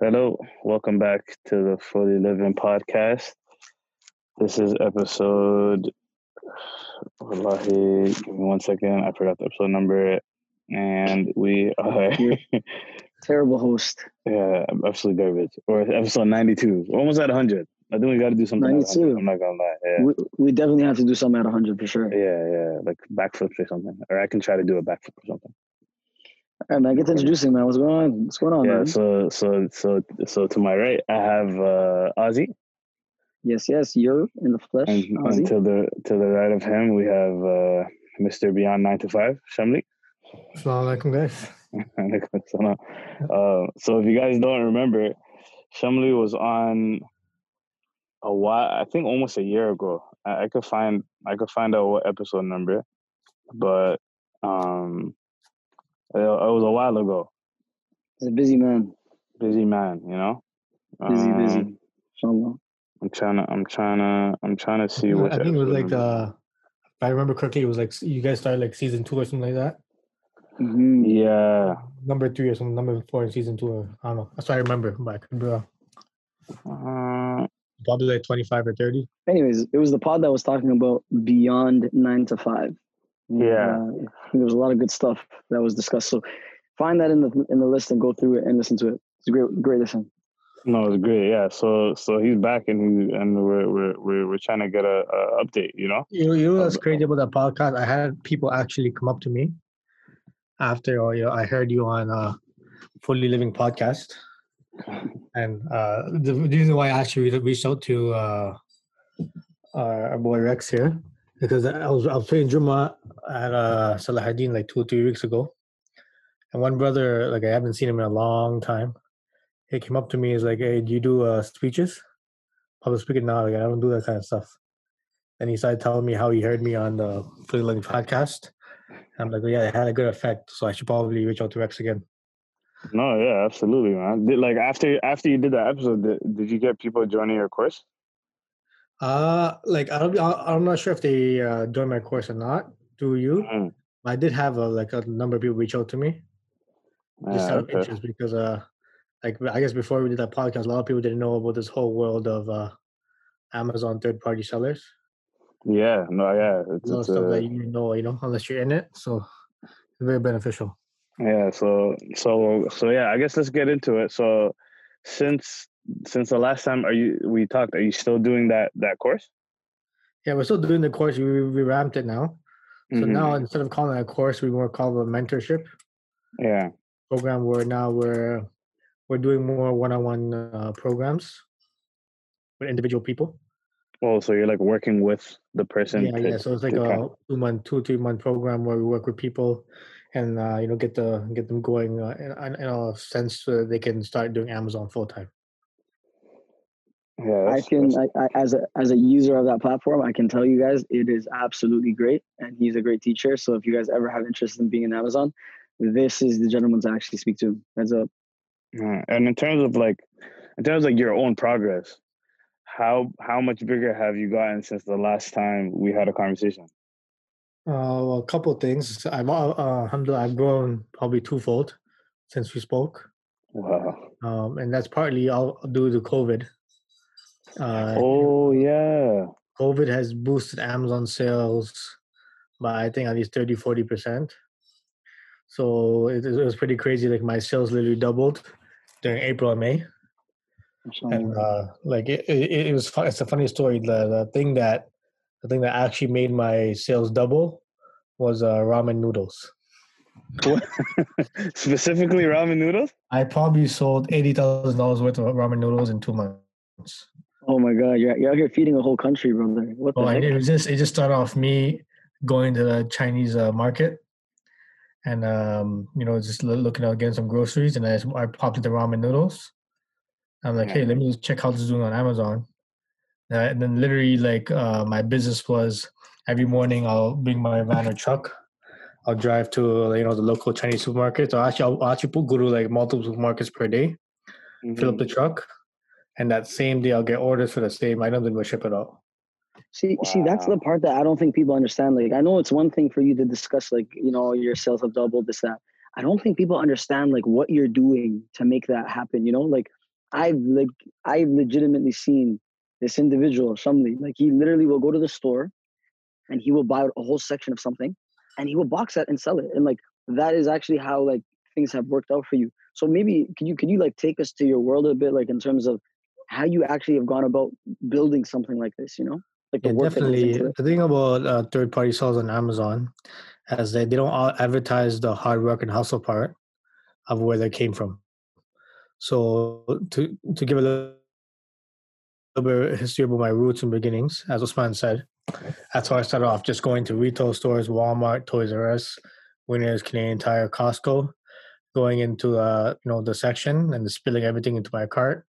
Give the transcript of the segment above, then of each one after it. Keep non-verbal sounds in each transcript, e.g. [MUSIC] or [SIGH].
Hello, welcome back to the Fully Living podcast. This is episode. Wallahi, give me one second. I forgot the episode number, and we are. [LAUGHS] Terrible host. yeah, absolutely garbage. Or episode ninety-two, We're almost at hundred. I think we got to do something. at 92. 100, I'm not gonna lie. Yeah. We, we definitely have to do something at 100 for sure. Yeah, yeah, like backflips or something, or I can try to do a backflip or something. All right, man, get to introducing, man. What's going on? What's going on, yeah, man? so so so so to my right, I have uh Ozzy, yes, yes, you're in the flesh. and, and to the to the right of him, we have uh Mr. Beyond Nine to Five, Shamli. Assalamu alaikum, guys. uh, so if you guys don't remember, Shamli was on a while. I think almost a year ago. I, I could find I could find out what episode number, but um, it, it was a while ago. He's a busy man. Busy man, you know. Busy, busy. Um, Inshallah. I'm trying to. I'm trying to. I'm trying to see what. I think it was like number. the, if I remember correctly, it was like you guys started like season two or something like that. hmm Yeah. Number three or something, number four in season two, or I don't know. That's what I remember, but I could be wrong. Uh, Probably like 25 or 30. Anyways, it was the pod that was talking about beyond nine to five. Yeah. Uh, there was a lot of good stuff that was discussed. So find that in the in the list and go through it and listen to it. It's a great, great listen. no, it's great. Yeah. So so he's back and he, and we're we're we're we're trying to get a, a update. You know. You know, you know what's crazy about that podcast? I had people actually come up to me after uh, you know, I heard you on uh, Fully Living podcast. And uh, the reason why I actually reached out to uh, our, our boy Rex here because I was I was playing Juma at uh, Salahuddin like two or three weeks ago, and one brother like I haven't seen him in a long time. He came up to me. He's like, "Hey, do you do uh, speeches? Public speaking now? Like I don't do that kind of stuff." And he started telling me how he heard me on the Fully Living podcast. I'm like, "Yeah, it had a good effect, so I should probably reach out to Rex again." No, yeah, absolutely, man. Did, like after after you did that episode, did, did you get people joining your course? Uh, like I don't, I'm not sure if they uh, joined my course or not. Do you? Mm. I did have a, like a number of people reach out to me just Yeah, out of okay. interest because uh, like I guess before we did that podcast, a lot of people didn't know about this whole world of uh, Amazon third party sellers. yeah, no, yeah, it's, it's stuff uh, that you know, you know, unless you're in it. So it's very beneficial. yeah. So so so yeah. I guess let's get into it. So since since the last time are you we talked, are you still doing that that course? Yeah, we're still doing the course. We we revamped it now. So Mhm. now instead of calling it a course, we more call it a mentorship yeah, program. Where now we're we're doing more one-on-one uh, programs with individual people. oh, so you're like working with the person. Yeah, to- yeah. So it's like a two month, two three month program where we work with people, and uh, you know get the get them going uh, in, in a sense so that they can start doing Amazon full time. Yeah, I can, I, I, as a as a user of that platform, I can tell you guys it is absolutely great, and he's a great teacher. So if you guys ever have interest in being in Amazon, this is the gentleman to actually speak to. Heads up. Yeah, And in terms of like, in terms of like your own progress, how how much bigger have you gotten since the last time we had a conversation? Uh, well, a couple of things. I've uh, uh, alhamdulillah, I've grown probably twofold since we spoke, Wow. um, and that's partly all due to COVID. Uh, Oh yeah. COVID has boosted Amazon sales by I think at least 30 40%. So it, it was pretty crazy. Like my sales literally doubled during April and May. And uh, like it, it, it was fun. It's a funny story. The, the thing that the thing that actually made my sales double was uh, ramen noodles. [LAUGHS] Specifically ramen noodles? I probably sold eighty thousand dollars worth of ramen noodles in two months. Oh my God, you're, you're out here feeding a whole country, brother. What the Oh, heck? it was just it just started off me going to the Chinese uh, market, and um, you know just looking out getting some groceries, and I, just, I popped into ramen noodles. I'm like, hey, let me just check how this is doing on Amazon. Uh, and then literally like uh, my business was every morning I'll bring my van or truck. I'll drive to you know the local Chinese supermarket. So actually, I'll, I'll actually put, go to like multiple supermarkets per day, fill up the truck, and that same day I'll get orders for the same items and we'll ship it out. See, see, that's the part that I don't think people understand. Like, I know it's one thing for you to discuss, like, you know, your sales have doubled, this, that. I don't think people understand like what you're doing to make that happen. You know, like I've like I've legitimately seen this individual, Shamli, like he literally will go to the store and he will buy a whole section of something and he will box that and sell it. And like that is actually how like things have worked out for you. So maybe can you can you like take us to your world a bit, like in terms of how you actually have gone about building something like this, you know? Like yeah, definitely. The thing about uh, third party sales on Amazon is that they don't advertise the hard work and hustle part of where they came from. So to to give a little, little bit of history about my roots and beginnings, as Osman said, that's how I started off, just going to retail stores, Walmart, Toys R Us, Winners, Canadian Tire, Costco, going into uh, you know the section and spilling everything into my cart,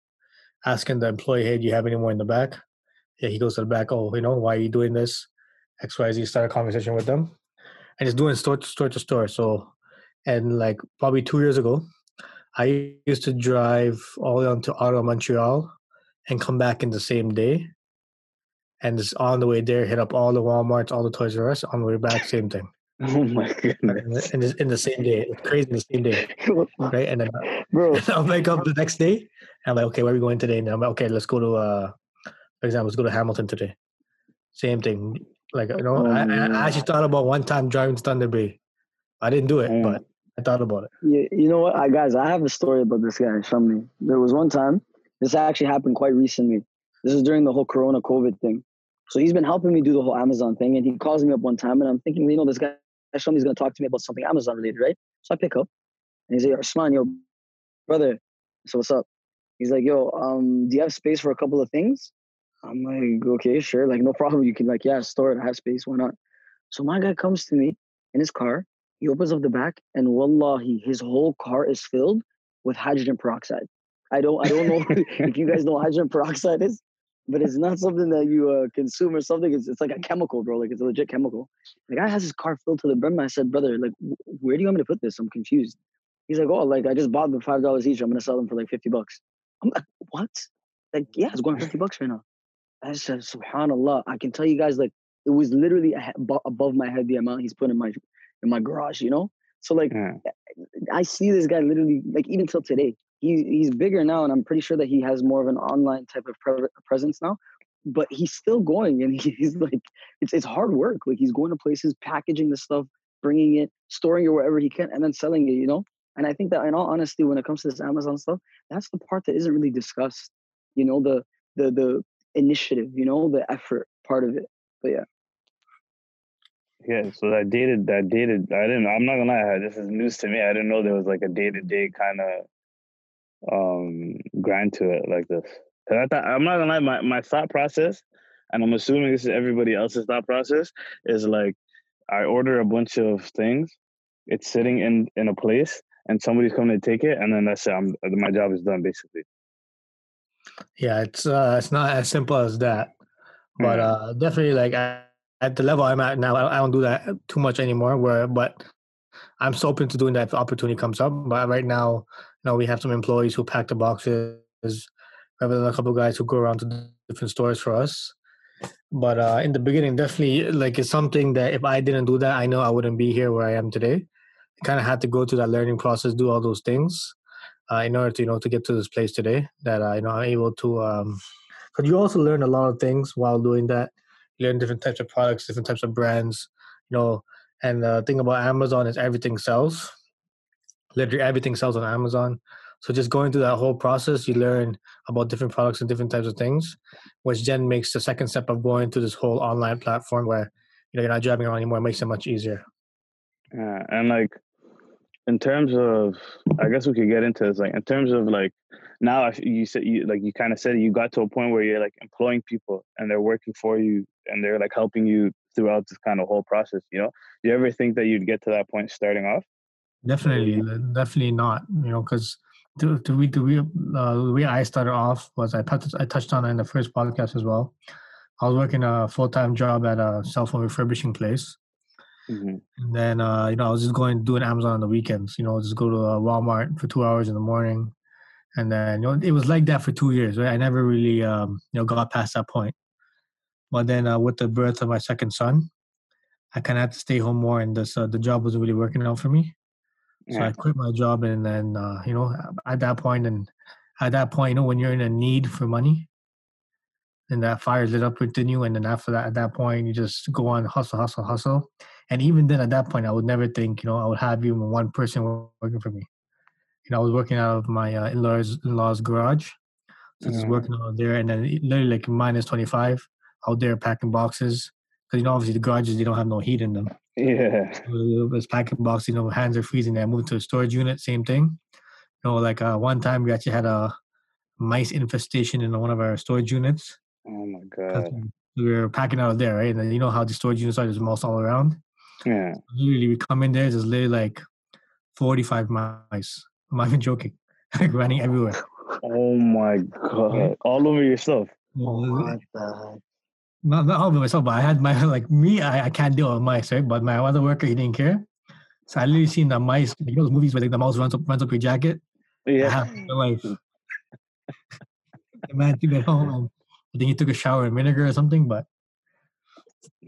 asking the employee, "Hey, do you have anyone in the back?" Yeah, he goes to the back. Oh, you know, why are you doing this? X, Y, Z. Start a conversation with them, and it's doing store to store to store. So, and like probably two years ago, I used to drive all the way to Ottawa, Montreal, and come back in the same day. And just on the way there, hit up all the WalMarts, all the Toys R Us. On the way back, same thing. [LAUGHS] Oh my goodness! In the, in the same day, it's crazy. In the same day, [LAUGHS] right? And then, bro, [LAUGHS] I'll wake up the next day. I'm like, okay, where are we going today? And I'm like, okay, let's go to, uh, for example, let's go to Hamilton today. Same thing. Like you know, oh, I, I, actually thought about one time driving to Thunder Bay. I didn't do it, mm. but I thought about it. Yeah, you know what, I, guys? I have a story about this guy. From me. There was one time. This actually happened quite recently. This is during the whole Corona COVID thing. So he's been helping me do the whole Amazon thing, and he calls me up one time, and I'm thinking, you know, this guy Shami's gonna talk to me about something Amazon related, right? So I pick up and he's like, Usman, yo, brother. So what's up? He's like, yo, um, do you have space for a couple of things? I'm like, okay, sure, like no problem. You can like, yeah, store it. I have space. Why not? So my guy comes to me in his car. He opens up the back, and wallahi, his whole car is filled with hydrogen peroxide. I don't, I don't know [LAUGHS] [LAUGHS] if you guys know what hydrogen peroxide is but it's not something that you uh, consume or something. It's, it's like a chemical, bro. Like it's a legit chemical. The guy has his car filled to the brim. I said, brother, like, where do you want me to put this? I'm confused. He's like, oh, like I just bought them five dollars each. I'm gonna sell them for like fifty bucks. I'm like, what? Like, yeah, it's going fifty bucks right now. I said, Subhanallah. I can tell you guys, like, it was literally above my head the amount he's putting in my in my garage. You know, so like, yeah. I see this guy literally like even till today he he's bigger now, and I'm pretty sure that he has more of an online type of pre- presence now. But he's still going, and [LAUGHS] he's like, it's it's hard work. Like he's going to places, packaging the stuff, bringing it, storing it wherever he can, and then selling it. You know. And I think that, in all honesty, when it comes to this Amazon stuff, that's the part that isn't really discussed. You know, the the the initiative. You know, the effort part of it. But yeah. Yeah, so that dated that dated I didn't I'm not gonna lie, this is news to me. I didn't know there was like a day to day kind of um grind to it like this. Cause I thought I'm not gonna lie, my, my thought process, and I'm assuming this is everybody else's thought process, is like I order a bunch of things, it's sitting in in a place, and somebody's coming to take it, and then that's it. I'm, my job is done basically. Yeah, it's uh, it's not as simple as that, but mm-hmm. uh, definitely like I, at the level I'm at now, I, I don't do that too much anymore. Where, but I'm so open to doing that if the opportunity comes up. But right now, know, we have some employees who pack the boxes. Rather than a couple guys who go around to different stores for us. But uh, in the beginning, definitely, like it's something that if I didn't do that, I know I wouldn't be here where I am today. Kind of had to go through that learning process, do all those things, uh, in order to you know to get to this place today. That uh, you know I'm able to. Um, but you also learn a lot of things while doing that. You learn different types of products, different types of brands. You know, and the thing about Amazon is everything sells literally everything sells on Amazon. So just going through that whole process, you learn about different products and different types of things, which then makes the second step of going to this whole online platform where you know you're not driving around anymore. It makes it much easier. Yeah, and like in terms of, I guess we could get into this. Like in terms of like now, you said you like you kind of said you got to a point where you're like employing people and they're working for you and they're like helping you throughout this kind of whole process. You know, do you ever think that you'd get to that point starting off? Definitely, definitely not. You know, because to to we to we uh, the way I started off was I touched I touched on it in the first podcast as well. I was working a full time job at a cell phone refurbishing place. Mm-hmm. And then uh, you know I was just going doing Amazon on the weekends. You know, just go to uh, Walmart for two hours in the morning, and then you know it was like that for two years. Right, I never really um, you know got past that point. But then uh, with the birth of my second son, I kind of had to stay home more, and this uh, the job wasn't really working out for me. So yeah. I quit my job, and then uh, you know, at that point, and at that point, you know, when you're in a need for money, and that fire lit up within you, and then after that, at that point, you just go on hustle, hustle, hustle. And even then, at that point, I would never think, you know, I would have even one person working for me. You know, I was working out of my uh, in-laws in-laws garage, so just Mhm. working out there, and then literally like minus twenty five out there packing boxes. Because you know, obviously the garages they don't have no heat in them. Yeah. [LAUGHS] it was packing box, you know, hands are freezing. I moved to a storage unit, same thing. You know, like uh, one time we actually had a mice infestation in one of our storage units. Oh my god. We were packing out of there, right? And then you know how the storage units are, there's mouse all around. Yeah. Literally, we come in there, there's literally like 45 mice. I'm not even joking. [LAUGHS] like running everywhere. Oh my god. All over yourself. What the Not, not all by myself, but I had my, [LAUGHS] like me, I, I can't deal with mice, right? But my other worker, he didn't care. So I literally seen the mice, you know those movies where like the mouse runs up, runs up your jacket? Yeah. have to like the man took it home um, I think he took a shower in vinegar or something, but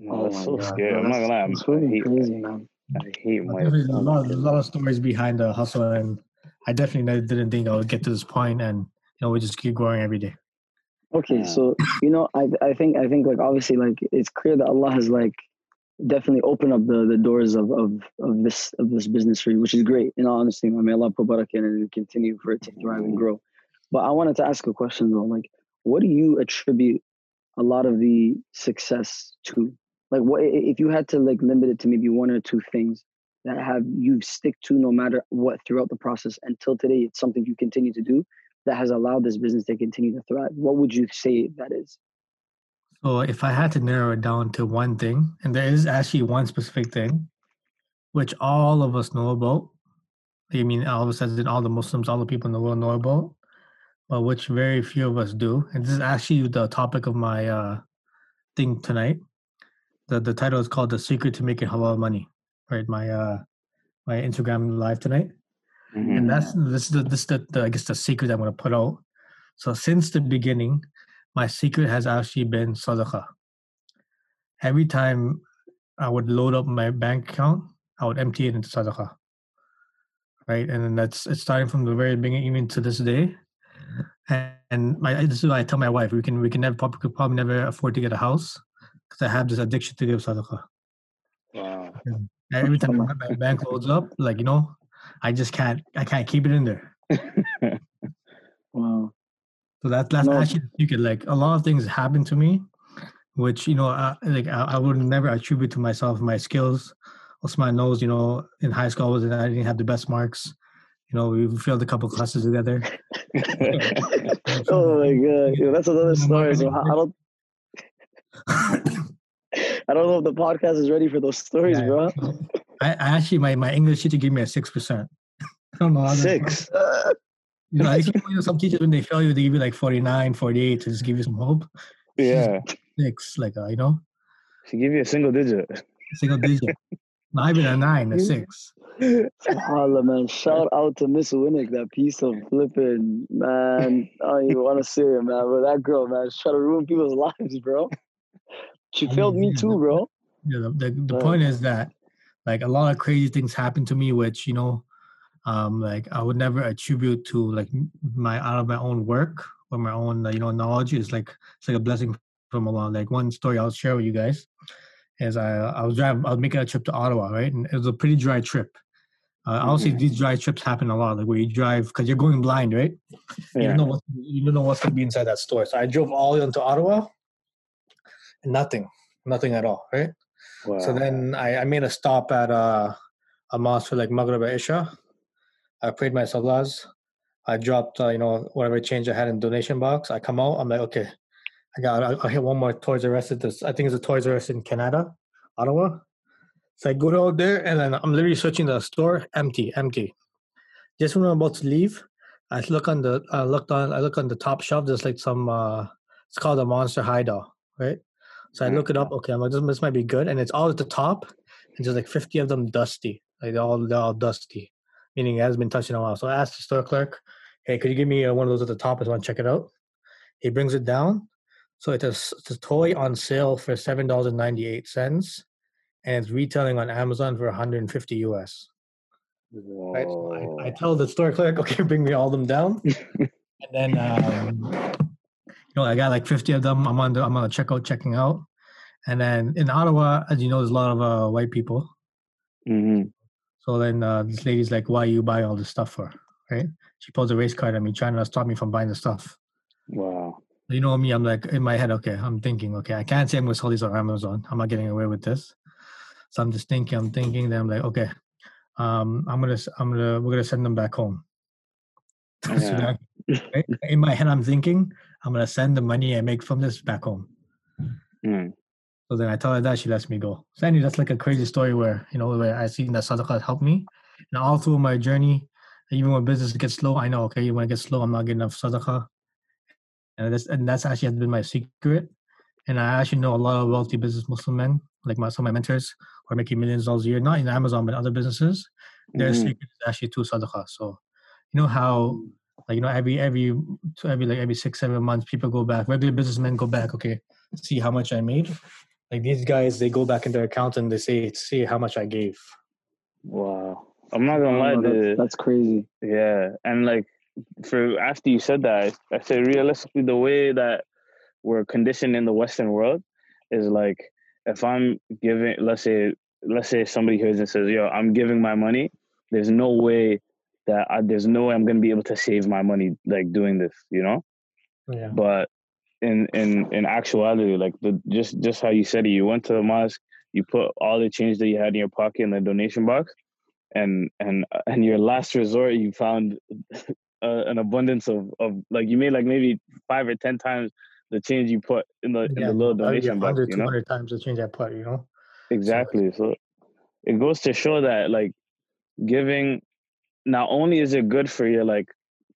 oh, that's oh my so God, scary. bro, I'm not gonna lie. It's I really hate, crazy, man. I hate but mice. there's a Oh lot, there's a lot of stories behind the hustle and I definitely didn't think I would get to this point and you know we just keep growing every day. Okay, Yeah. so you know, I I think I think like obviously like it's clear that Allah has like definitely opened up the, the doors of, of of this of this business for you, which is great. In all honesty, I may Allah put barakah in and continue for it to thrive and grow. But I wanted to ask a question though, like, what do you attribute a lot of the success to? Like, what if you had to like limit it to maybe one or two things that have you stick to no matter what throughout the process until today? It's something you continue to do that has allowed this business to continue to thrive. What would you say that is? So if I had to narrow it down to one thing, and there is actually one specific thing, which all of us know about. I mean, all of us, as in all the Muslims, all the people in the world know about, but which very few of us do. And this is actually the topic of my uh, thing tonight. The the title is called "The Secret to Making Halal Money." Right, my uh, my Instagram live tonight Mhm. and that's this is the this the, the I guess the secret I'm gonna put out. So since the beginning, my secret has actually been sadaqah. Every time I would load up my bank account, I would empty it into sadaqah. Right, and then that's it's starting from the very beginning even to this day. And, and my this is why I tell my wife we can we can never probably, could probably never afford to get a house because I have this addiction to give sadaqah. Wow. Every time [LAUGHS] my bank loads up, like you know, I just can't I can't keep it in there. [LAUGHS] Wow. So that, that's No. actually you could Like a lot of things happen to me, which you know, uh, like I, I would never attribute to myself my skills. Also my nose, you know, in high school I was I didn't have the best marks. You know, we failed a couple classes together. [LAUGHS] oh my god, Yo, that's another story. So I I don't, [COUGHS] I don't know if the podcast is ready for those stories, Yeah. bro. I, I actually my, my English teacher gave me a six percent. I don't know. Six. You know, I think, you know, some teachers when they fail you, they give you like 49, 48 to just give you some hope. Yeah. Six, like uh, you know, She give you a single digit. single digit. [LAUGHS] Not even a nine, a six. Subhanallah, man. Shout out to Miss Winnick, that piece of flipping, man. I don't even want to say it, man. But that girl, man, she's trying to ruin people's [LAUGHS] lives, bro. She failed me too, bro. Yeah, the, the, the Right. point is that like a lot of crazy things happen to me, which you know, um, like I would never attribute to like my out of my own work or my own uh, you know knowledge. It's like it's like a blessing from Allah. Like one story I'll share with you guys is I I was driving I was making a trip to Ottawa, right, and it was a pretty dry trip. Uh, Obviously, Mhm. these dry trips happen a lot, like where you drive because you're going blind, right? You don't know what you don't know what's gonna be inside that store. So I drove all the way into Ottawa, and nothing, nothing at all, right? Wow. So then I, I made a stop at uh, a mosque for like Maghrib Isha. I prayed my salahs. I dropped, uh, you know, whatever change I had in donation box. I come out. I'm like, okay, I got. I'll, I'll hit one more Toys R Us at this. I think it's a Toys R Us in Canada, Ottawa. So I go out there, and then I'm literally searching the store, empty, empty. Just when I'm about to leave, I look on the. I looked on. I look on the top shelf. There's like some. uh It's called a Monster High Doll, right? So I look it up. Okay, I'm like, this, this might be good, and it's all at the top, and there's like 50 of them dusty, like they're all they're all dusty, meaning it hasn't been touched in a while. So I asked the store clerk, "Hey, could you give me uh, one of those at the top? I want to check it out." He brings it down. So it's a, it's a toy on sale for seven dollars and ninety eight cents, and it's retailing on Amazon for 150 US. Right? So I, I tell the store clerk, "Okay, bring me all them down." [LAUGHS] And then, um, know, I got like 50 of them. I'm on the, I'm on the checkout, checking out. And then in Ottawa, as you know, there's a lot of uh, white people. Mm-hmm. So then uh, this lady's like, why you buy all this stuff for? Right? She pulls a race card at me, trying to stop me from buying the stuff. Wow. You know me, I'm like, in my head, okay, I'm thinking, okay, I can't say I'm going to sell these on Amazon. I'm not getting away with this. So I'm just thinking, I'm thinking, then I'm like, okay, um, I'm gonna, I'm gonna, we're gonna send them back home. [LAUGHS] so Yeah. [LAUGHS] right? in my head, I'm thinking, I'm gonna send the money I make from this back home. Mm. So then I tell her that she lets me go. So anyway, that's like a crazy story where you know where I seen that sadaqah helped me, and all through my journey, even when business gets slow, I know okay when it gets slow, I'm not getting enough sadaqah, and that's and that's actually has been my secret. And I actually know a lot of wealthy business Muslim men, like my some of my mentors, who are making millions of dollars a year, not in Amazon but other businesses. Their Mhm. secret is actually to sadaqah. So, you know how like you know every every to every like every six seven months people go back regular businessmen go back okay see how much i made like these guys they go back in their account and they say see how much i gave Wow. I'm not gonna oh, lie, Oh, the, that's, that's crazy. Yeah, and like for after you said that, I, I said realistically, the way that we're conditioned in the Western world is like if I'm giving, let's say, let's say somebody hears and says, "Yo, I'm giving my money." There's no way that I, there's no way I'm gonna be able to save my money like doing this, you know. yeah But in in in actuality, like the just just how you said it, you went to the mosque, you put all the change that you had in your pocket in the donation box, and and and your last resort, you found [LAUGHS] uh, an abundance of of like you made like maybe five or ten times the change you put in the in the little donation box. 100 You know 200 times the change i put you know exactly. So it goes to show that like giving not only is it good for you, like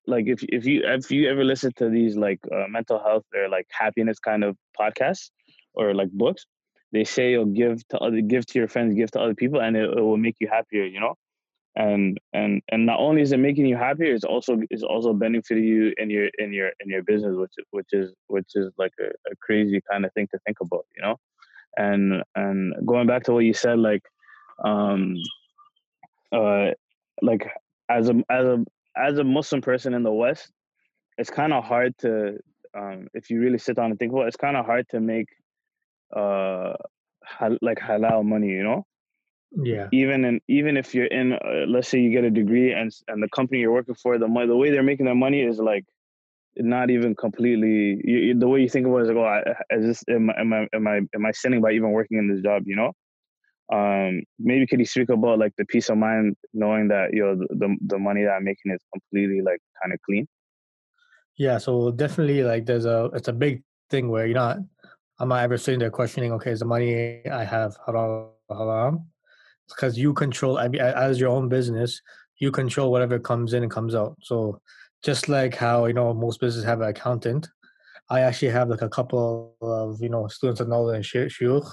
like if if you if you ever listen to these like uh, mental health or like happiness kind of podcasts or like books they say you'll give to other give to your friends give to other people and it, it will make you happier you know? And and and not only is it making you happier it's also it's also benefiting you in your in your in your business which which is which is like a, a crazy kind of thing to think about you know? And and going back to what you said like um uh like as a as a as a muslim person in the west it's kind of hard to um if you really sit down and think about it, it's kind of hard to make uh hal- like halal money you know? Yeah. Even in even if you're in uh, let's say you get a degree and and the company you're working for the money the way they're making their money is like not even completely you, the way you think about it is like oh I, is this am, I- am I am I am I sinning by even working in this job you know um maybe could you speak about like the peace of mind knowing that you know the the, money that I'm making is completely like kind of clean? Yeah so definitely like there's a it's a big thing where you're not i'm not ever sitting there questioning okay is the money i have halal haram? Because you control i mean as your own business you control whatever comes in and comes out. So just like how you know most businesses have an accountant i actually have like a couple of you know students of knowledge and shi- shuyukh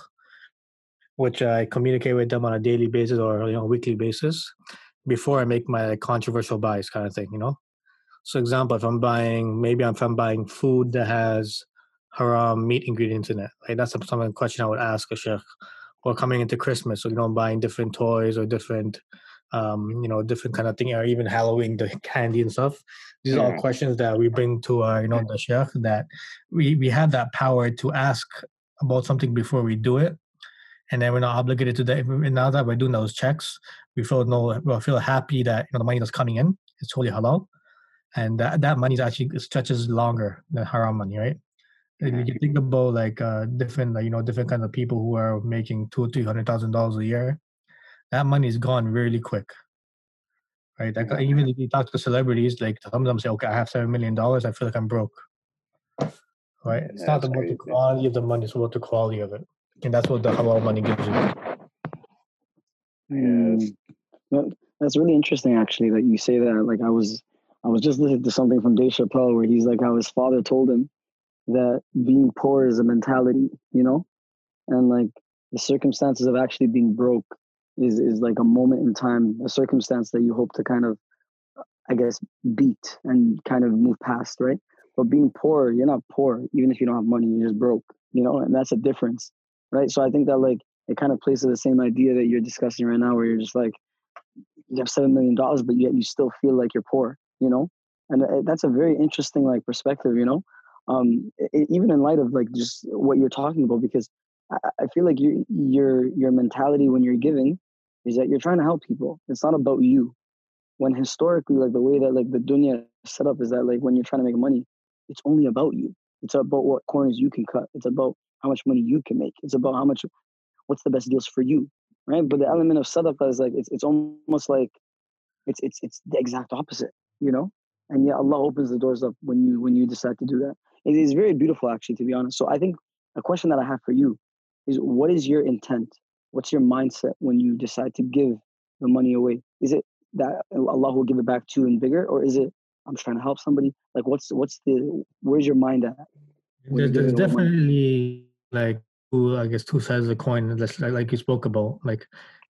which i communicate with them on a daily basis or you know weekly basis before i make my controversial buys kind of thing you know? So example if i'm buying maybe if i'm buying food that has haram meat ingredients in it like that's some question i would ask a sheikh. Or coming into Christmas, so you know, buying different toys or different, um, you know, different kind of thing, or even Halloween, the [LAUGHS] candy and stuff. These are all questions that we bring to our, you know, the sheikh that we we have that power to ask about something before we do it, and then we're not obligated to that. Now that we're doing those checks, we feel no, we feel happy that you know the money that's coming in is totally halal, and that that money actually stretches longer than haram money, right? If you think about like uh, different, like, you know, different kind of people who are making two, or three hundred thousand dollars a year, that money is gone really quick, right? Like even if you talk to celebrities, like some of them say, "Okay, I have seven million dollars. I feel like I'm broke." Right? It's Yeah, not about the quantity of the money; it's about the quality of it, and that's what the halal money gives you. That- That's really interesting, actually, that you say that. Like, I was, I was just listening to something from Dave Chappelle where he's like, how his father told him that being poor is a mentality, you know, and like the circumstances of actually being broke is is like a moment in time, a circumstance that you hope to kind of, I guess, beat and kind of move past, right? But being poor, you're not poor, even if you don't have money, you're just broke, you know, and that's a difference, right? So I think that like it kind of plays to the same idea that you're discussing right now, where you're just like, you have seven million dollars, but yet you still feel like you're poor, you know? and uh, that's a very interesting like perspective you know? Um it, even in light of like just what you're talking about because I, I feel like your your your mentality when you're giving is that you're trying to help people. It's not about you. When historically like the way that like the dunya set up is that like when you're trying to make money it's only about you. It's about what corners you can cut. It's about how much money you can make. It's about how much what's the best deals for you right? But the mm-hmm. element of sadaqah is like it's, it's almost like it's it's it's the exact opposite you know? And yeah allah opens the doors up when you when you decide to do that. It is very beautiful actually to be honest. So i think a question that i have for you is what is your intent? What's your mindset when you decide to give the money away? Is it that allah will give it back to you in bigger or is it i'm trying to help somebody like what's what's the where's your mind at there's, there's definitely like two i guess two sides of the coin like, like you spoke about like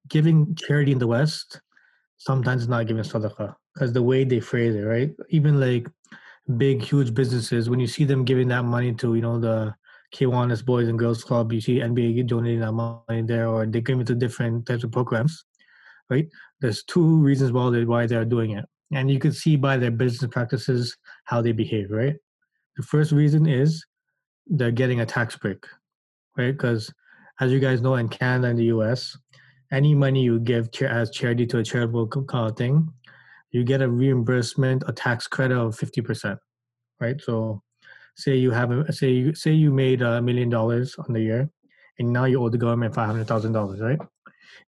giving charity in the west sometimes not giving sadaqah because the way they phrase it, right? Even like big, huge businesses, when you see them giving that money to, you know, the Kiwanis Boys and Girls Club, you see NBA donating that money there, or they give it to different types of programs, right? There's two reasons why they why they're doing it, and you can see by their business practices how they behave, right? The first reason is they're getting a tax break, right? Because as you guys know, in Canada and the U.S., any money you give as charity to a charitable kind of uh, thing, you get a reimbursement, a tax credit of fifty percent, right? So, say you have a say you say you made a million dollars on the year, and now you owe the government five hundred thousand dollars, right?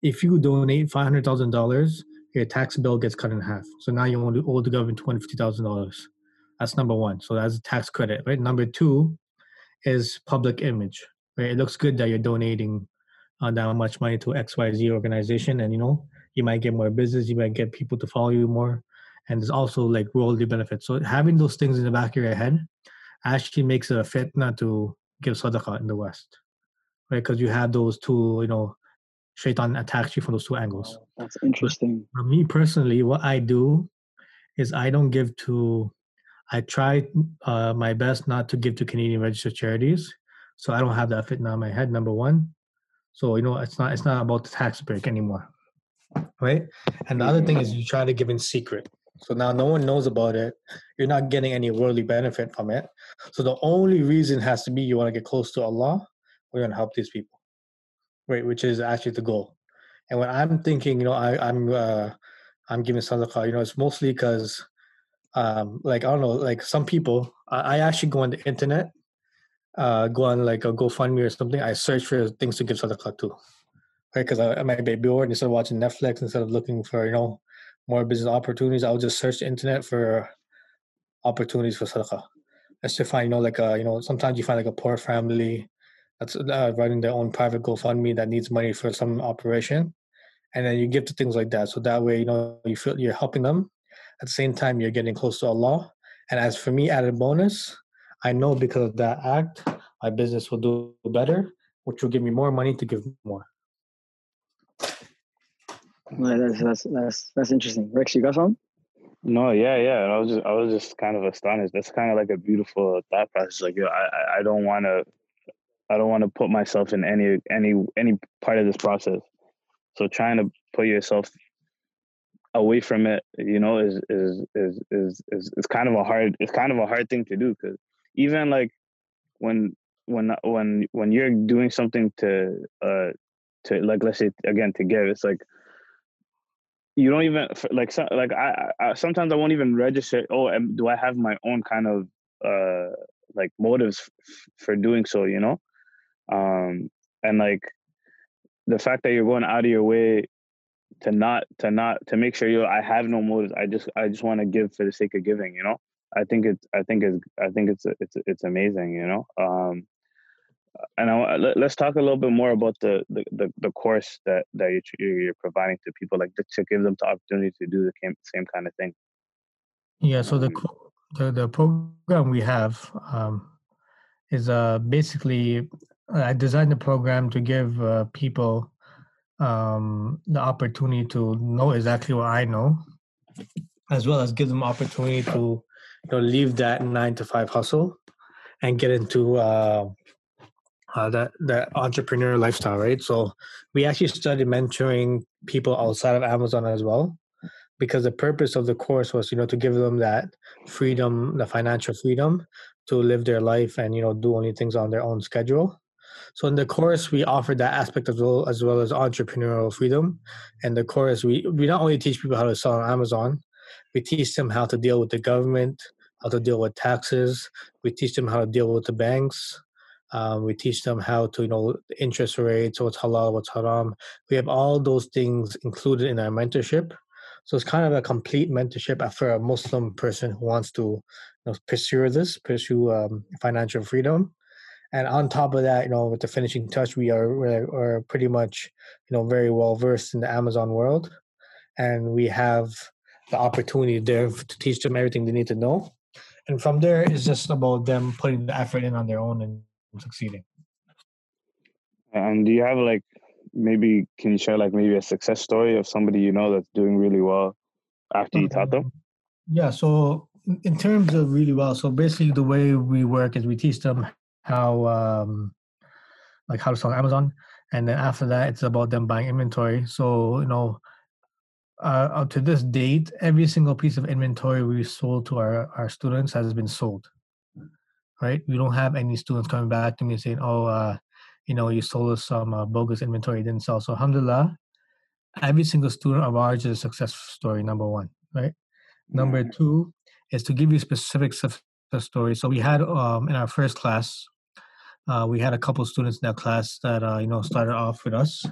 If you donate five hundred thousand dollars, your tax bill gets cut in half. So now you only owe the government two hundred fifty thousand dollars. That's number one. So that's a tax credit, right? Number two is public image. Right? It looks good that you're donating uh, that much money to XYZ organization and you know you might get more business you might get people to follow you more and there's also like worldly benefits. So having those things in the back of your head actually makes it a fit not to give sadaqah in the west right? Because you have those two you know shaitan attacks you from those two angles. That's interesting. For me personally what i do is i don't give to i try uh, my best not to give to canadian registered charities so i don't have that fit in my head number one so you know, it's not it's not about the tax break anymore, right? And the other thing is you try to give in secret. So now no one knows about it. You're not getting any worldly benefit from it. So the only reason has to be you want to get close to Allah. We're going to help these people, right? Which is actually the goal. And when I'm thinking, you know, I, I'm uh, I'm giving sadaqah, you know, it's mostly because, um, like I don't know, like some people, I, I actually go on the internet uh, go on like a GoFundMe or something, I search for things to give sadaqah to, right? Because I, I might be bored instead of watching Netflix, instead of looking for you know more business opportunities, I'll just search the internet for opportunities for sadaqah. Let's just find you know like a you know sometimes you find like a poor family that's uh, running their own private GoFundMe that needs money for some operation, and then you give to things like that. So that way you know you feel you're helping them. At the same time, you're getting close to Allah. And as for me, added bonus, I know because of that act, my business will do better, which will give me more money to give more. Well, that's that's that's that's interesting. Rex, you got some? No, yeah, yeah. I was just I was just kind of astonished. That's kind of like a beautiful thought process. Like, I I don't want to I don't want to put myself in any any any part of this process. So trying to put yourself away from it, you know, is is is is is, is kind of a hard it's kind of a hard thing to do because even like when when when when you're doing something to uh to like let's say again to give it's like you don't even like so, like I, I sometimes I won't even register. Oh, do I have my own kind of uh like motives f- for doing so? You know, um, and like the fact that you're going out of your way to not to not to make sure you I have no motives. I just I just want to give for the sake of giving. You know, I think it's I think it's I think it's it's it's amazing, you know. Um, and I, let, us talk a little bit more about the, the the, the course that that you're, you're providing to people, like to give them the opportunity to do the same, same kind of thing. Yeah. So the um, the, the program we have um, is uh, basically I designed the program to give uh, people um, the opportunity to know exactly what I know, as well as give them opportunity to you know leave that nine to five hustle and get into uh, uh, that that entrepreneur lifestyle, right? So we actually started mentoring people outside of Amazon as well. because the purpose of the course was you know to give them that freedom the financial freedom to live their life and you know do only things on their own schedule so in the course we offer that aspect as well as well as entrepreneurial freedom and the course we we not only teach people how to sell on amazon we teach them how to deal with the government how to deal with taxes we teach them how to deal with the banks um, we teach them how to, you know, interest rates, what's halal, what's haram. We have all those things included in our mentorship. So it's kind of a complete mentorship for a Muslim person who wants to you know, pursue this, pursue um, financial freedom. And on top of that, you know, with the finishing touch, we are we're pretty much, you know, very well versed in the Amazon world, and we have the opportunity there to teach them everything they need to know. And from there, it's just about them putting the effort in on their own and succeeding. And do you have like maybe can you share like maybe a success story of somebody you know that's doing really well after you taught them? Um, yeah. So in terms of really well, so basically the way we work is we teach them how um like how to sell on Amazon, and then after that it's about them buying inventory. So you know. Uh, up to this date, every single piece of inventory we sold to our, our students has been sold right? We don't have any students coming back to me saying, "Oh, uh, you know, you sold us some uh, bogus inventory, didn't sell." So, alhamdulillah, every single student of ours is a success story. Number one, right? Number two is to give you specific success stories. So we had um, in our first class, uh, we had a couple students in that class that uh, you know started off with us.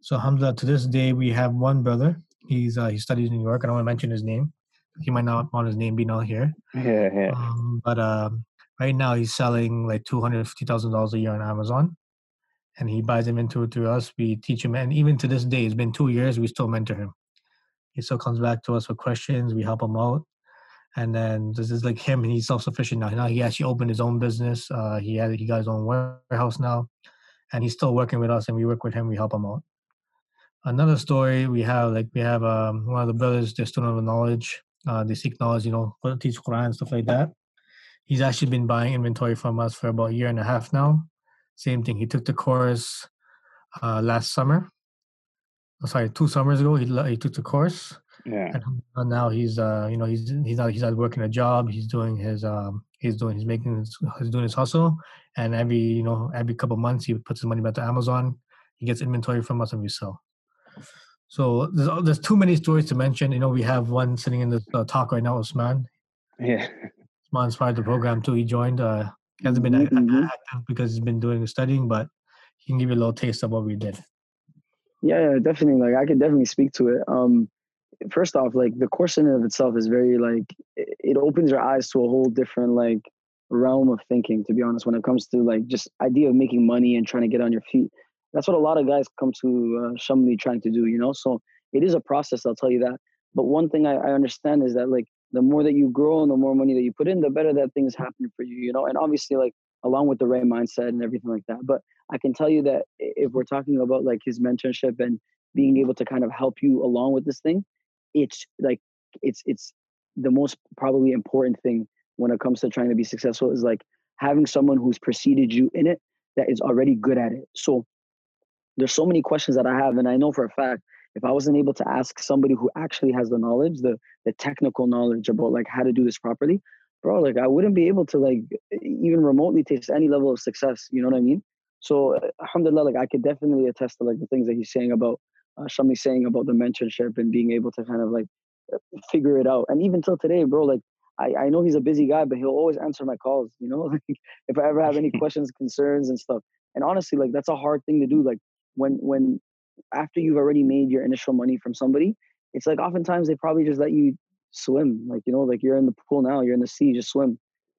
So alhamdulillah, to this day, we have one brother. He's uh, he studies in New York. I don't want to mention his name. He might not want his name being out here. Yeah, yeah. Um, but um, right now he's selling like two hundred fifty thousand dollars a year on Amazon, and he buys inventory through us. We teach him, and even to this day, it's been two years. We still mentor him. He still comes back to us with questions. We help him out, and then this is like him. He's self sufficient now. Now he actually opened his own business. Uh, he had he got his own warehouse now, and he's still working with us. And we work with him. We help him out. Another story we have like we have um, one of the brothers. They're student of knowledge. Uh, they seek knowledge. You know, teach Quran stuff like that he's actually been buying inventory from us for about a year and a half now. Same thing. He took the course uh, last summer. Oh, sorry, two summers ago. He he took the course. Yeah. And now he's uh you know he's he's not he's not working a job. He's doing his um he's doing he's making his, he's doing his hustle. And every you know every couple months he puts his money back to Amazon. He gets inventory from us and we sell. So there's there's too many stories to mention. You know we have one sitting in the uh, talk right now, Usman. Yeah. Usman's part of the program too. He joined. Uh, he hasn't been Mhm. active because he's been doing the studying, but he can give you a little taste of what we did. Yeah, yeah, definitely. Like I could definitely speak to it. Um, first off, like the course in and of itself is very like it, it opens your eyes to a whole different like realm of thinking. To be honest, when it comes to like just idea of making money and trying to get on your feet, that's what a lot of guys come to uh, Shamli trying to do. You know, so it is a process. I'll tell you that. But one thing I, I understand is that like the more that you grow and the more money that you put in, the better that things happen for you. You know, and obviously like along with the right mindset and everything like that. But I can tell you that if we're talking about like his mentorship and being able to kind of help you along with this thing, it's like it's it's the most probably important thing when it comes to trying to be successful is like having someone who's preceded you in it that is already good at it. So there's so many questions that I have, and I know for a fact if I wasn't able to ask somebody who actually has the knowledge, the the technical knowledge about like how to do this properly, bro, like I wouldn't be able to like even remotely taste any level of success. You know what I mean? So alhamdulillah, like I could definitely attest to like the things that he's saying about uh, Shami saying about the mentorship and being able to kind of like figure it out. And even till today, bro, like I, I know he's a busy guy, but he'll always answer my calls, you know, [LAUGHS] like if I ever have any [LAUGHS] questions, concerns and stuff. And honestly, like that's a hard thing to do. Like when when after you've already made your initial money from somebody, it's like oftentimes they probably just let you swim. Like, you know, like you're in the pool now, you're in the sea, just swim.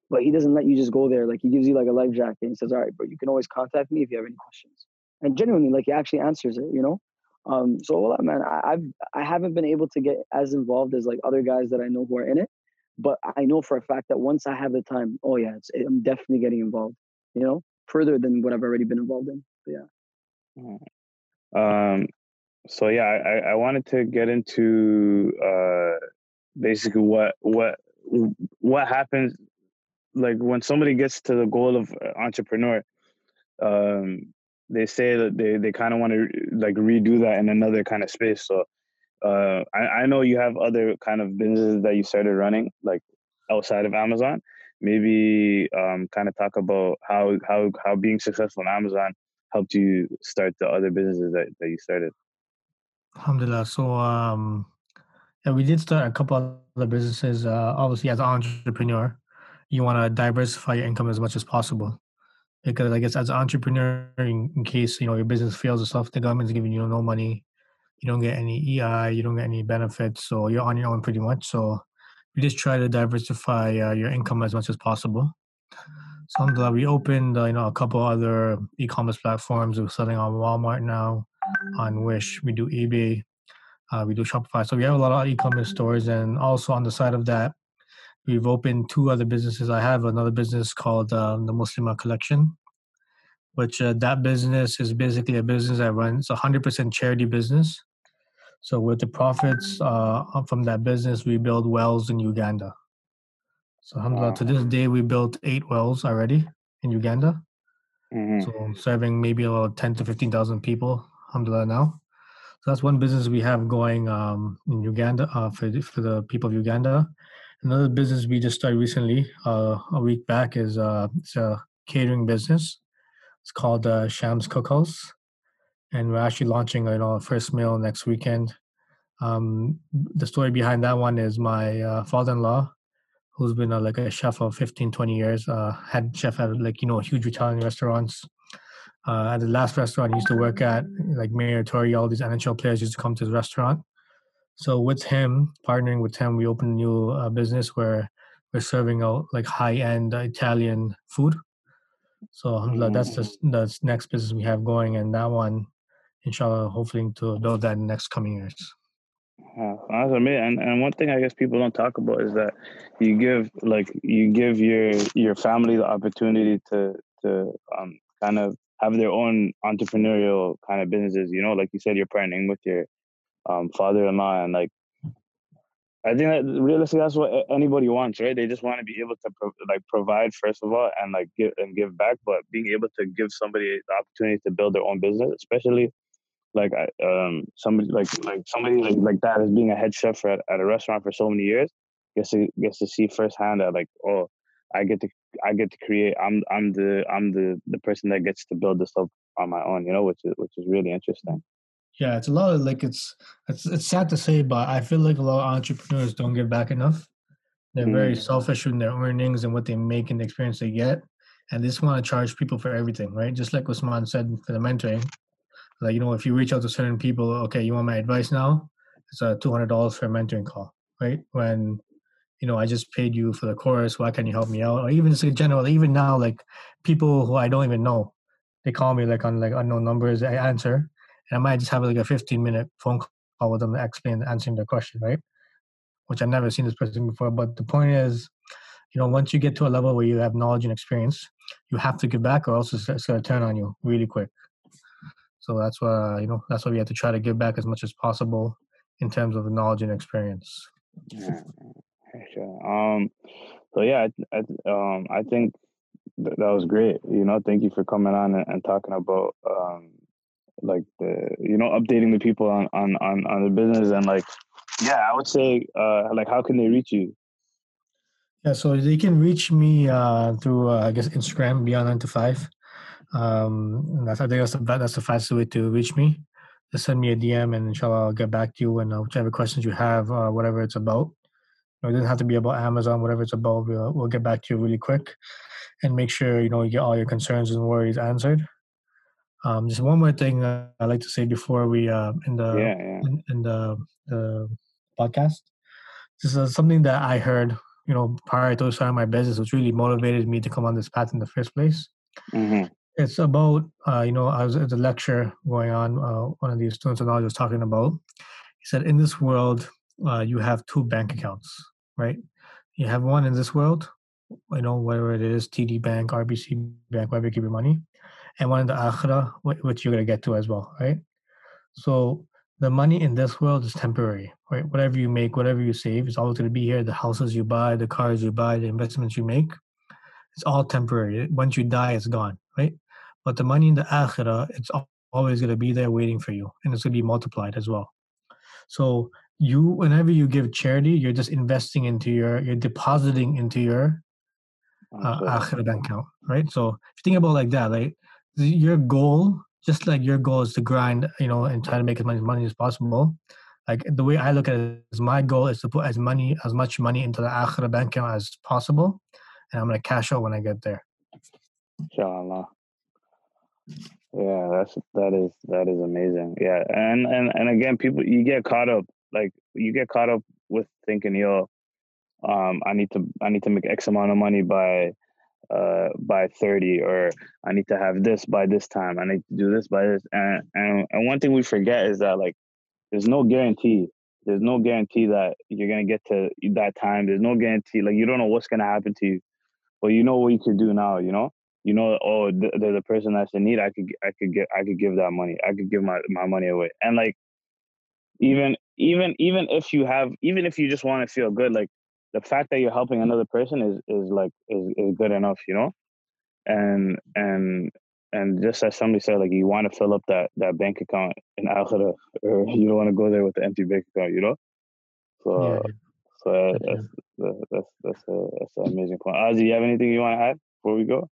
But he doesn't let you just go there. Like he gives you like a life jacket and he says, All right, bro, you can always contact me if you have any questions. And genuinely, like he actually answers it, you know? Um, so man, I, I've I haven't been able to get as involved as like other guys that I know who are in it. But I know for a fact that once I have the time, oh yeah, I'm definitely getting involved, you know, further than what I've already been involved in. But yeah. Um, so yeah, I, I wanted to get into uh, basically what what what happens like when somebody gets to the goal of uh, entrepreneur. Um, they say that they, they kind of want to like redo that in another kind of space. So uh, I, I know you have other kind of businesses that you started running, like outside of Amazon. Maybe um, kind of talk about how how how being successful in Amazon helped you start the other businesses that, that you started. Alhamdulillah. So um, yeah, we did start a couple other businesses. Uh, obviously, as an entrepreneur, you want to diversify your income as much as possible because I guess as an entrepreneur, in, in, case you know your business fails or stuff, the government's giving you no money, you don't get any EI, you don't get any benefits, so you're on your own pretty much. So we just try to diversify uh, your income as much as possible. So alhamdulillah, we opened uh, you know a couple other e-commerce platforms. We're selling on Walmart now, on Wish. We do eBay, uh, we do Shopify. So we have a lot of e-commerce stores, and also on the side of that, we've opened two other businesses. I have another business called uh, the Muslima Collection, which uh, that business is basically a business that runs 100% charity business. So with the profits uh, from that business, we build wells in Uganda. So alhamdulillah, wow. to this day, we built eight wells already in Uganda. Mm-hmm. So serving maybe about 10 to 15,000 people, alhamdulillah now. So that's one business we have going um, in Uganda uh, for, for the people of Uganda. Another business we just started recently, uh, a week back, is uh, it's a catering business. It's called uh, Shams Cookhouse, and we're actually launching you know our first meal next weekend. Um, the story behind that one is my uh, father-in-law, who's been a, like a chef of 15, 20 years, uh, head chef at like you know huge Italian restaurants. Uh, at the last restaurant he used to work at, like Mayor Toure, all these NHL players used to come to the restaurant so with him, partnering with him, we opened a new uh, business where we're serving out like high-end Italian food. So mm. that's the mm. the next business we have going, and that one, inshallah, hopefully to build that in the next coming years. Uh, awesome, and and one thing I guess people don't talk about is that you give like you give your your family the opportunity to to um kind of have their own entrepreneurial kind of businesses. You know, like you said, you're partnering with your um, father-in-law, and like I think that realistically that's what anybody wants, right? They just want to be able to pro- like provide first of all, and like give and give back, but being able to give somebody the opportunity to build their own business, especially like I, um somebody like like somebody like, like that as being a head chef at, at a restaurant for so many years gets to gets to see firsthand that like oh I get to I get to create I'm I'm the I'm the the person that gets to build this up on my own, you know, which is which is really interesting. Yeah, it's a lot of like it's it's it's sad to say, but I feel like a lot of entrepreneurs don't give back enough. They're mm. very selfish in their earnings and what they make and the experience they get, and they just want to charge people for everything, right? Just like Usman said for the mentoring, like you know, if you reach out to certain people, okay, you want my advice now? It's a two hundred dollars for a mentoring call, right? When you know, I just paid you for the course. Why can't you help me out? Or even just in general, even now, like people who I don't even know, they call me like on like unknown numbers. I answer, and I might just have like a 15 minute phone call with them to explain answering their question, right? Which I've never seen this person before. But the point is, you know, once you get to a level where you have knowledge and experience, you have to give back, or else it's going to turn on you really quick. So that's why you know that's why we have to try to give back as much as possible in terms of knowledge and experience. Yeah, sure. Um, so yeah, I, I, um, I think th- that was great. You know, thank you for coming on and, and talking about um, like the you know updating the people on on on, on the business and like yeah i would say uh like how can they reach you yeah so they can reach me uh through uh, i guess instagram beyond nine to five um that's i think that's the, that's the fastest way to reach me just send me a dm and inshallah i'll get back to you and uh, whichever questions you have uh, whatever it's about it doesn't have to be about amazon whatever it's about we'll, we'll get back to you really quick and make sure you know you get all your concerns and worries answered um, just one more thing uh, I like to say before we uh, in the yeah, yeah. In, in, the the podcast. This is something that I heard, you know, prior to starting my business, which really motivated me to come on this path in the first place. Mm-hmm. It's about, uh, you know, I was at a lecture going on. Uh, one of these students and I was talking about. He said, in this world, uh, you have two bank accounts, right? You have one in this world, you know, whatever it is, TD Bank, RBC Bank, wherever you keep your money and one in the akhirah, which you're to get to as well, right? So the money in this world is temporary, right? Whatever you make, whatever you save, it's always going to be here. The houses you buy, the cars you buy, the investments you make, it's all temporary. Once you die, it's gone, right? But the money in the akhirah, it's always going to be there waiting for you, and it's going to be multiplied as well. So you, whenever you give charity, you're just investing into your, you're depositing into your uh, akhirah bank account, right? So if you think about like that, like your goal, just like your goal is to grind, you know, and try to make as much money as possible. Like the way I look at it is my goal is to put as money, as much money into the akhirah bank account as possible, and I'm gonna cash out when I get there. Inshallah. Yeah, that's that is that is amazing. Yeah, and and and again, people you get caught up like you get caught up with thinking, yo, um, I need to I need to make X amount of money by uh by 30 or I need to have this by this time. I need to do this by this. And and, and one thing we forget is that like there's no guarantee. There's no guarantee that you're gonna get to that time. There's no guarantee. Like you don't know what's gonna happen to you, but you know what you can do now. You know, you know. Oh, th- there's a person that's in need. I could, I could get, I could give that money. I could give my my money away. And like, even, even, even if you have, even if you just want to feel good, like the fact that you're helping another person is is like is is good enough. You know, and and and just as somebody said, like you want to fill up that that bank account in Akhira, [LAUGHS] or you don't want to go there with the empty bank account, you know. So, Yeah, so uh, For that's that's that's that's, a, that's an amazing point. Ozzy, you have anything you want to add before we go?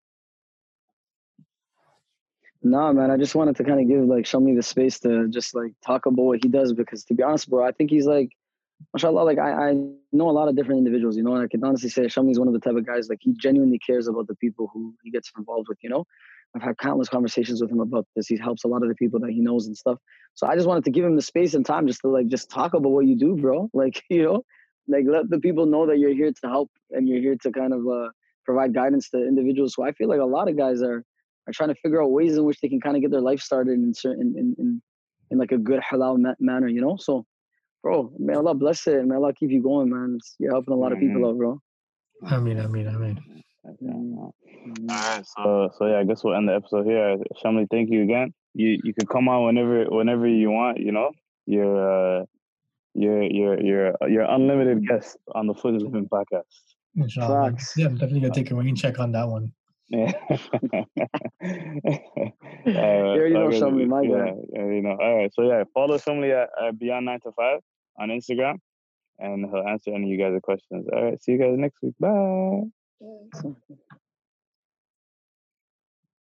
Nah, man, I just wanted to kind of give like show me the space to just like talk about what he does because to be honest, bro, I think he's like, mashallah, like I, I know a lot of different individuals, you know, and I can honestly say Shami's one of the type of guys like he genuinely cares about the people who he gets involved with, you know. I've had countless conversations with him about this. He helps a lot of the people that he knows and stuff. So I just wanted to give him the space and time just to like just talk about what you do, bro. [LAUGHS] Like, you know, like let the people know that you're here to help and you're here to kind of uh, provide guidance to individuals. So I feel like a lot of guys are are trying to figure out ways in which they can kind of get their life started in certain in in, in like a good halal ma- manner, you know. So, bro, may Allah bless it and may Allah keep you going, man. It's, you're helping a lot of people out, bro. Ameen, ameen, ameen. Yeah. All right, so so yeah, I guess we'll end the episode here. Shamli, thank you again. You you can come on whenever whenever you want. You know, you're uh, you're you're you're you're unlimited guest on the Fully Living podcast. Inshallah. Facts. Yeah, I'm definitely gonna take a rain check on that one. Yeah. [LAUGHS] You already uh, know Shamli, my yeah, guy. yeah, you know. All right, so yeah, follow Shamli at, at Beyond Nine to Five on Instagram, and he'll answer any of you guys' questions. All right, see you guys next week. Bye. So-